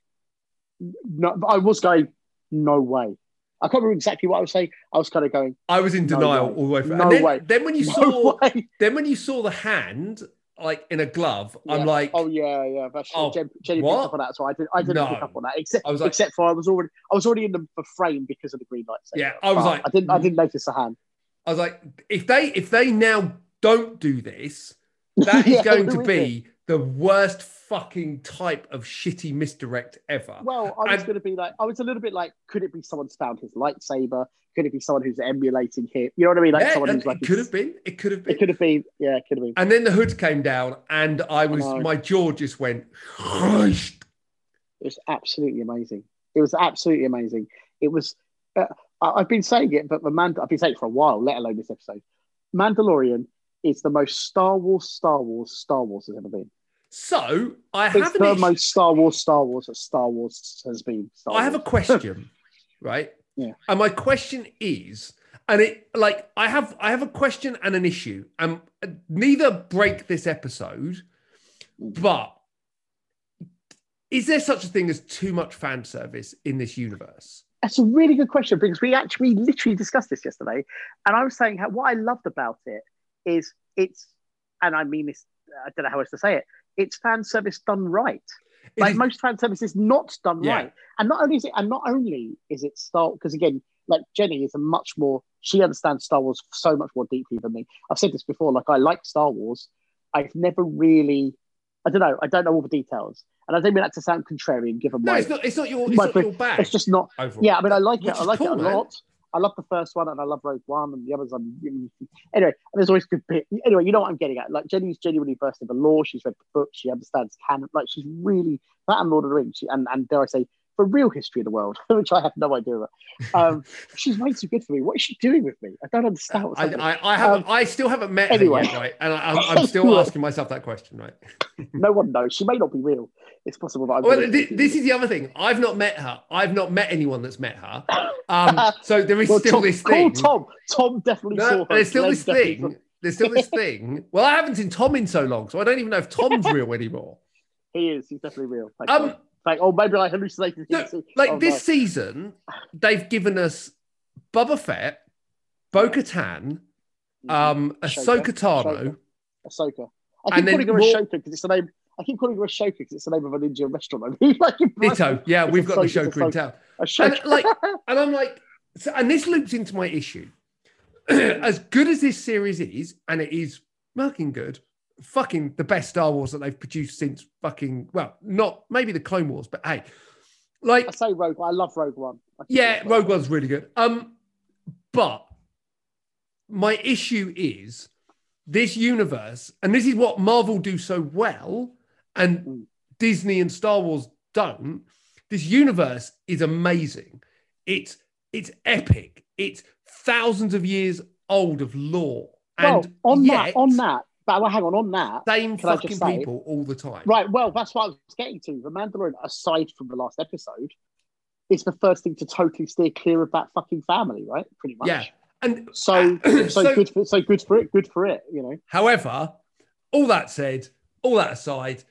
no. I was going, no way. I can't remember exactly what I was saying. I was kind of going, I was in denial way. all the way through. No then, way. then when you no saw, way. then when you saw the hand, like in a glove, I'm like, oh yeah, yeah. That's Oh, Jen, Jenny picked up on that, so I did. I didn't No. pick up on that, except I was like- except for I was already I was already in the, the frame because of the green light. Yeah, I was like- I didn't I mm. didn't notice the hand. I was like, if they if they now don't do this, that is Yeah, going to be the worst fucking type of shitty misdirect ever. Well, I was And- going to be like, I was a little bit like, could it be someone's found his lightsaber? Could it be someone who's emulating him? You know what I mean? Like yeah, someone who's like, it could have been. It could have been. It could have been. Yeah, it could have been. And then the hood came down, and I was know. my jaw just went. It was absolutely amazing. It was absolutely amazing. It was. Uh, I've been saying it, but the man. I've been saying it for a while, let alone this episode. Mandalorian is the most Star Wars, Star Wars, Star Wars has ever been. So I It's have an the issue. most Star Wars, Star Wars Star Wars has been. Star I have a question, right? Yeah. And my question is, and it like I have I have a question and an issue. and neither break this episode, mm. but is there such a thing as too much fan service in this universe? That's a really good question because we actually literally discussed this yesterday, and I was saying how what I loved about it is it's, and I mean this, I don't know how else to say it. It's fan service done right. Like is- most fan service is not done Yeah. right, and not only is it, and not only is it Star because again, like Jenny is a much more she understands Star Wars so much more deeply than me. I've said this before. Like I like Star Wars. I've never really, I don't know. I don't know all the details, and I don't mean that to sound contrarian, given no, my it's not. It's not your. It's not your bag. it's just not overall. yeah, I mean, I like Which it. I like cool, it a man. lot. I love the first one and I love Rogue One and the others. I'm anyway. and There's always good bit. Anyway, you know what I'm getting at. Like Jenny's genuinely versed in the lore. She's read the book. She understands canon. Like she's really that and Lord of the Rings. She, and and dare I say for real history of the world, which I have no idea about. Um, she's way too good for me. What is she doing with me? I don't understand. What's I. I, I haven't. Um, I still haven't met anyway. yet, right? And I, I'm still asking myself that question, right? no one knows. She may not be real. It's possible that I'm. Well, thi- this is the other thing. I've not met her. I've not met anyone that's met her. Um, so there is Well, still Tom, this call thing. Tom. Tom definitely saw her. there's still Glenn this thing. saw- There's still this thing. Well, I haven't seen Tom in so long, so I don't even know if Tom's real anymore. He is. He's definitely real. Thank Um. Thank, oh, maybe I hallucinated. No, like Oh, this no. season, they've given us Boba Fett, Bo Katan, um, Ahsoka. Tano. Ahsoka. I And keep then calling her more- Ashoka because it's the name. I keep calling her Ashoka because it's the name of an Indian restaurant. I mean, like, Ditto. Yeah, we've got the Ahsoka, in town. Ashoka. And like, and I'm like, so, and this loops into my issue. as good as this series is, and it is fucking good, fucking the best Star Wars that they've produced since fucking well, not maybe the Clone Wars, but hey, like I say Rogue. One. I love Rogue One. Yeah, it's Rogue One's really good. Um, but my issue is this universe, and this is what Marvel do so well, and Mm. Disney and Star Wars don't. This universe is amazing. It's it's epic. It's thousands of years old of lore, Well, on yet, that, on that, but well, hang on, on that. same can I just fucking people all the time. Right. Well, that's what I was getting to. The Mandalorian, aside from the last episode, is the first thing to totally steer clear of that fucking family, right? Pretty much. Yeah, and So, so, So- good for so good for it. Good for it. You know. However, all that said, all that aside,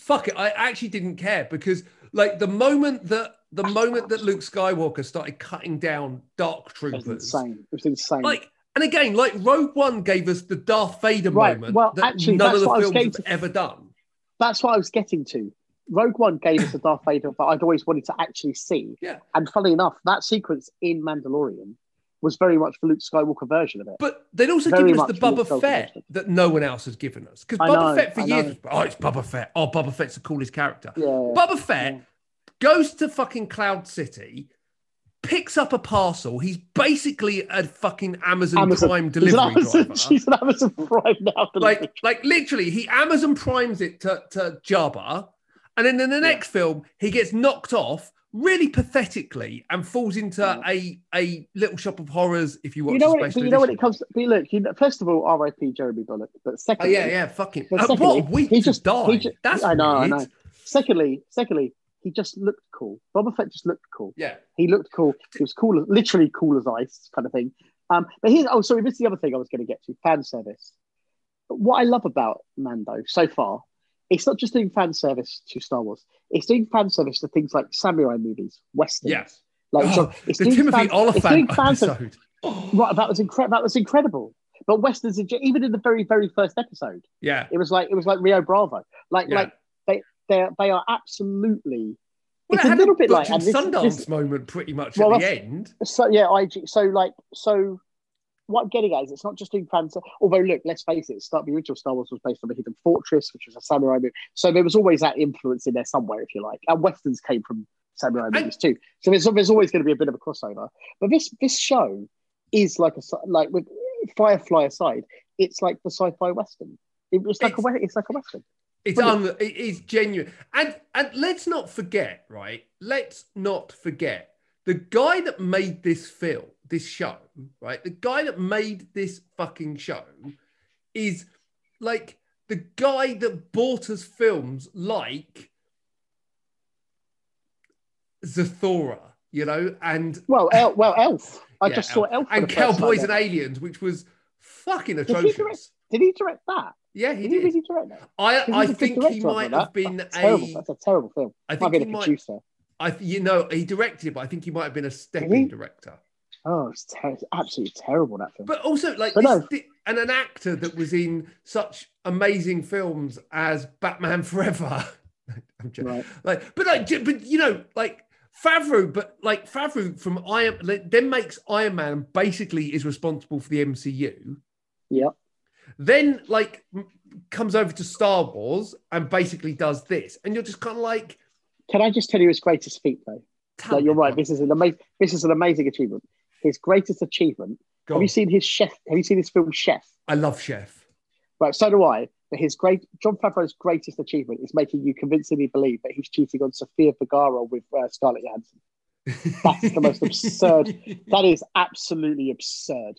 fuck it. I actually didn't care because, like, the moment that the moment that Luke Skywalker started cutting down Dark It was Troopers, insane. It was insane. like, and again, like Rogue One gave us the Darth Vader Right, moment well, that actually, none of that's the what I was films have to. ever done. That's what I was getting to. Rogue One gave us a Darth Vader that I'd always wanted to actually see. Yeah. And funny enough, that sequence in Mandalorian was very much the Luke Skywalker version of it. But they'd also Very given us the much Luke Boba Skywalker Fett that no one else has given us. Because Boba know, Fett for I years, was, oh, it's Boba Fett. Oh, Boba Fett's the coolest character. Yeah. Boba Fett Yeah. goes to fucking Cloud City, picks up a parcel. He's basically a fucking Amazon, Amazon. Prime delivery Amazon, driver. she's an Amazon Prime now. Like, like literally, he Amazon Primes it to, to Jabba, and then in the next film, he gets knocked off really pathetically and falls into Yeah. a a little shop of horrors. If you watch you know what? You know when it comes. To, look, you know, first of all, R.I.P. Jeremy Bulloch. But Oh secondly, yeah, yeah, fucking. Uh, what secondly, week he just- die. he ju- That's I know, I know. Secondly, secondly, he just looked cool. Boba Fett just looked cool. Yeah, He looked cool. He was cool, literally cool as ice, kind of thing. Um, but here's oh, sorry, this is the other thing I was going to get to: fan service. What I love about Mando so far, it's not just doing fan service to Star Wars. It's doing fan service to things like samurai movies, westerns. yeah. Like Oh, so it's the doing Timothy fan- it's doing Olyphant fan episode. Right, that was incredible. That was incredible. But westerns, even in the very, very first episode, Yeah, it was like it was like Rio Bravo. Like, Yeah. like they they they are absolutely. well, it's it a little bit like and this- Sundance this- moment pretty much Well, at the end. So yeah, IG. So like so. What I'm getting at is it's not just doing fans. Although look, let's face it, start the original Star Wars was based on the Hidden Fortress, which was a samurai movie. So there was always that influence in there somewhere, if you like. And westerns came from samurai And- movies too. So there's, there's always going to be a bit of a crossover. But this this show is like a like with Firefly aside, it's like the sci-fi western. It, it's like a It's- we- it's like a western. It's un, it is genuine. And and let's not forget, right? Let's not forget the guy that made this film, this show, right? The guy that made this fucking show is like the guy that bought us films like Zathura, you know, and Well, El, well, Elf. I Yeah, just saw Elf and the Cowboys and. Aliens, which was fucking he atrocious. direct- Did he direct that? Yeah, he Did he did. really direct that? I I think he might have that. been That's terrible. a. That's a terrible film. I Might think be he a might. producer. I, you know, he directed but I think he might have been a stepping director. Oh, it's, ter- absolutely terrible that film. But also, like, But no. and an actor that was in such amazing films as Batman Forever. I'm joking. right. Like, but like, but you know, like Favreau, but like Favreau from Iron, like, then makes Iron Man basically is responsible for the MCU. Yeah. Then like m- comes over to Star Wars and basically does this, and you're just kind of like, Can I just tell you his greatest feat though? tell Like you're right. This is an amazing. This is an amazing achievement. his greatest achievement. Go Have on. you seen his chef? Have you seen his film Chef? I love Chef. Right, so do I. But his great Jon Favreau's greatest achievement is making you convincingly believe that he's cheating on Sofia Vergara with uh, Scarlett Johansson. That's the most absurd. That is absolutely absurd.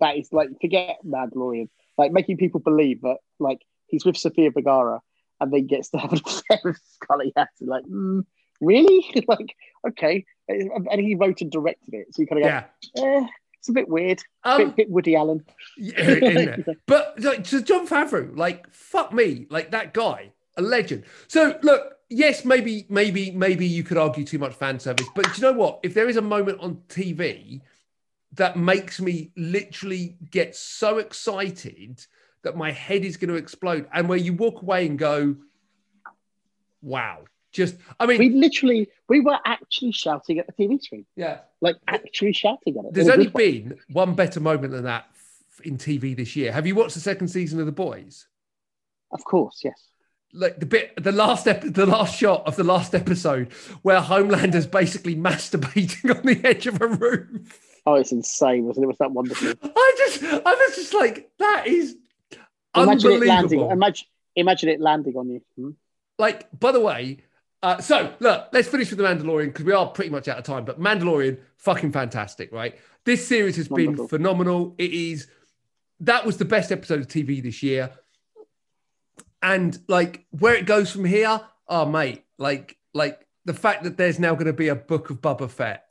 That is like forget Mandalorian. Like making people believe that like he's with Sofia Vergara and then gets to have with Scarlett Johansson. Like, mm, really? like, okay. And he wrote and directed it, so you kind of Yeah. go, eh, it's a bit weird. Um, bit, bit Woody Allen. Yeah? But like, to Jon Favreau, like fuck me, like that guy, a legend. So look, yes, maybe, maybe, maybe you could argue too much fan service, but do you know what? If there is a moment on TV that makes me literally get so excited that my head is going to explode, and where you walk away and go, "Wow!" Just, I mean, We literally, we were actually shouting at the TV screen, yeah. like actually shouting at it. There's only good way. been one better moment than that in TV this year. Have you watched the second season of The Boys? of course, yes. like the bit the last ep- the last shot of the last episode where Homelander's basically masturbating on the edge of a roof. Oh, it's insane, wasn't it? Was that wonderful? I just I was just like that is Imagine it landing. Imagine, imagine it landing on you. Hmm? Like by the way, uh, so look, let's finish with the Mandalorian because we are pretty much out of time. But Mandalorian, fucking fantastic, right? This series has been phenomenal. It is that was the best episode of TV this year. And like where it goes from here, oh mate, like like the fact that there's now going to be a book of Boba Fett.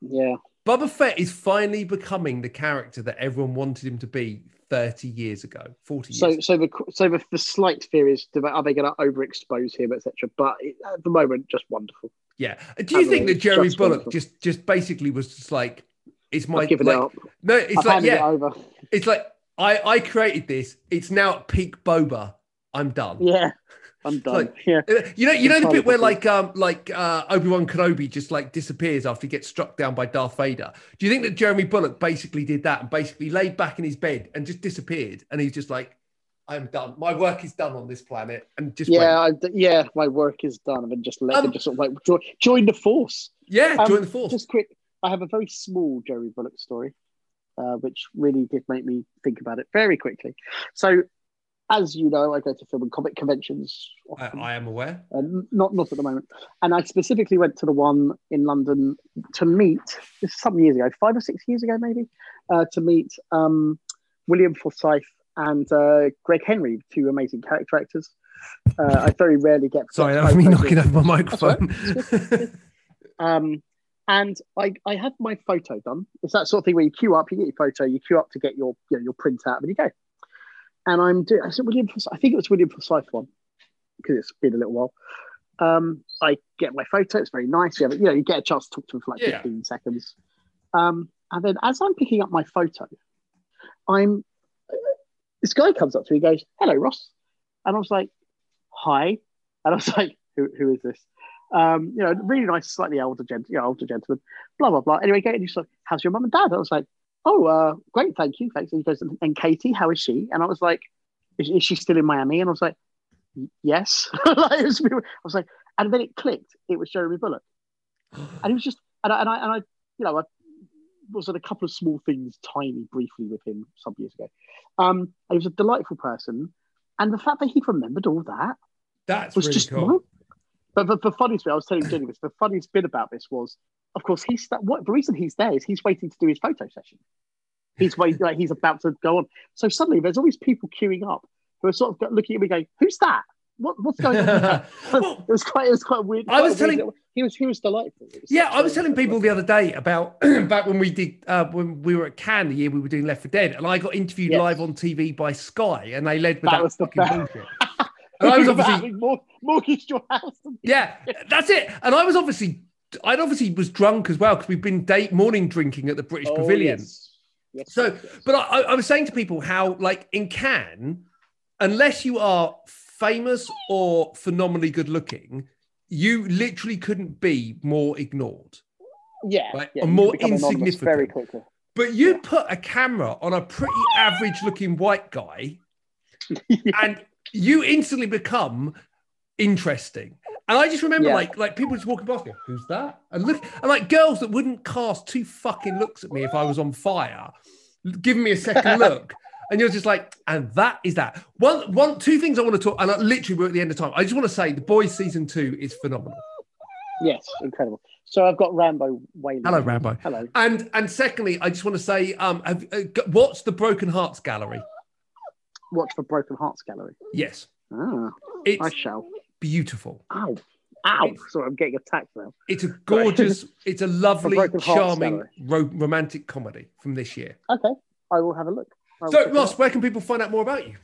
Yeah. Boba Fett is finally becoming the character that everyone wanted him to be 30 years ago, 40 years So, ago. so the so the, the slight fear is, are they going to overexpose him, etc. But at the moment, just wonderful. Yeah. Do you think that Jerry Bulloch wonderful. just just basically was just like, it's my I've like, it up. no, it's I've like it yeah, over. it's like I I created this. It's now at peak Boba. I'm done. Yeah, I'm done. like- yeah, Uh, You know, you know the bit where like um like uh, Obi Wan Kenobi just like disappears after he gets struck down by Darth Vader. Do you think that Jeremy Bulloch basically did that and basically laid back in his bed and just disappeared? And he's just like, "I'm done. My work is done on this planet." And just yeah, I, yeah. My work is done. And just let Um, them just sort of like join, join the force. yeah, Um, join the force. Just quick, I have a very small Jeremy Bulloch story, uh, which really did make me think about it very quickly. So, as you know, I go to film and comic conventions. I, often. I am aware. Uh, not not at the moment. And I specifically went to the one in London to meet. This is some years ago, five or six years ago, maybe, uh, to meet um, William Forsythe and uh, Greg Henry, two amazing character actors. Uh, I very rarely get. Sorry, that was me knocking over my That's all right. microphone. Um, and I, I had my photo done. It's that sort of thing where you queue up, you get your photo, you queue up to get your you know, your print out, and you go. And I'm doing. I said William. I think it was William Forsythe one because it's been a little while. Um, I get my photo. It's very nice. You, have, you know, you get a chance to talk to him for like Yeah. 15 seconds. Um, and then as I'm picking up my photo, I'm this guy comes up to me, he goes, "Hello, Ross," and I was like, "Hi," and I was like, "Who, who is this?" Um, you know, really nice, slightly older gent, you know, older gentleman, blah blah blah. Anyway, and he's like, "How's your mum and dad?" I was like, "Oh, uh, great, thank you, thanks." And he goes, "And Katie, how is she?" And I was like, "Is, is she still in Miami?" And I was like, "Yes." like, was, I was like, and then it clicked. It was Jeremy Bulloch, and he was just, and I, and I, and I you know, I was at a couple of small things, tiny, briefly with him some years ago. Um, he was a delightful person, and the fact that he remembered all that, that was really just cool. But the, the funniest bit, I was telling Jenny this, the funniest bit about this was, of course, he's that what the reason he's there is he's waiting to do his photo session. He's waiting, like he's about to go on. So suddenly there's all these people queuing up who are sort of looking at me going, Who's that? What, what's going on? Well, it was quite it was quite weird. I was quite weird telling- he was he was delightful. Was Yeah, I was telling people the other day about back when we did uh, when we were at Cannes the year we were doing Left for Dead, and I got interviewed Yes. live on TV by Sky, and they led with That that, was fucking bullshit. And I was obviously mor- mortgaged your house. yeah, that's it. And I was obviously I obviously was drunk as well because we've been date morning drinking at the British Oh, Pavilion. yes. Yes, So, yes, but I, I was saying to people how, like in Cannes, unless you are famous or phenomenally good looking, you literally couldn't be more ignored. yeah, right, yeah, or more insignificant. very quickly. But you Yeah. put a camera on a pretty average looking white guy, and you instantly become interesting. And I just remember Yeah. like like people just walking past me, who's that? And look and like girls that wouldn't cast two fucking looks at me if I was on fire, giving me a second look. And you're just like, and that is that. One, one, two things I want to talk, and I literally we're at the end of time. I just want to say the boys season two is phenomenal. Yes, incredible. So I've got Rambo Wayne. Hello, Rambo. Hello. And and secondly, I just want to say, um, have, uh, what's the Broken Hearts Gallery? Watch for Broken Hearts Gallery. Yes, Ah, I shall. Beautiful. Ow. Ow. Sorry, I'm getting attacked now. It's a gorgeous, it's a lovely, charming, ro- romantic comedy from this year. Okay, I will have a look. So, Ross, where can people find out more about you?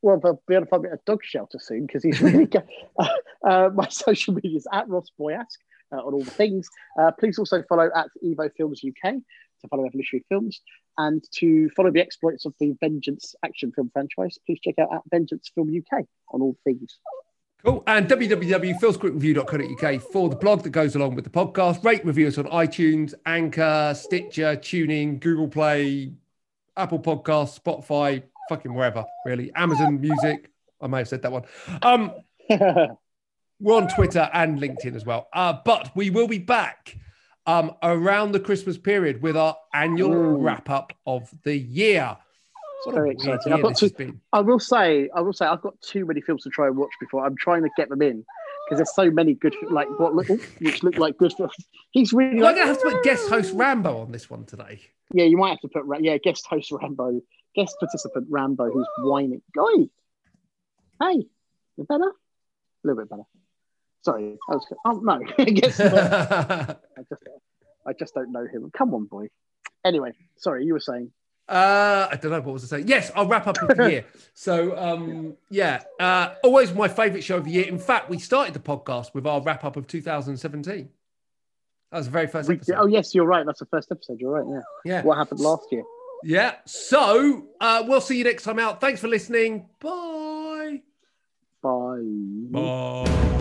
Well, they'll be able to find me at a dog shelter soon because he's really good. Uh, uh, my social media is at Ross Boyask uh, on all the things. Uh, please also follow at Evo Films UK to follow Evolutionary Films and to follow the exploits of the Vengeance action film franchise. Please check out at Vengeance Film UK on all things. Cool. And www.philscriptreview.co.uk for the blog that goes along with the podcast. Rate reviews on iTunes, Anchor, Stitcher, TuneIn, Google Play, Apple Podcasts, Spotify, fucking wherever, really. Amazon Music. I may have said that one. Um, we're on Twitter and LinkedIn as well. Uh, but we will be back um, around the Christmas period with our annual wrap up of the year. What Very exciting. I've got to-. I will say, I will say, I've got too many films to try and watch before. I'm trying to get them in because there's so many good, like what look, which look like good films. He's really Am I like, going to have to put guest host Rambo on this one today? yeah. You might have to put, yeah, guest host Rambo, guest participant Rambo, who's whining. Guy, hey, you better? A little bit better. Sorry, I was. Oh no, I guess I just, I just don't know him. Come on, boy. Anyway, sorry, you were saying. I don't know what was I saying. Yes, I'll wrap up with the year. So, um, yeah, uh, always my favourite show of the year. In fact, we started the podcast with our wrap up of 2017. That was the very first episode. oh yes, you're right. That's the first episode. You're right. Yeah. yeah, What happened last year? yeah. So uh, we'll see you next time out. Thanks for listening. Bye. Bye. Bye.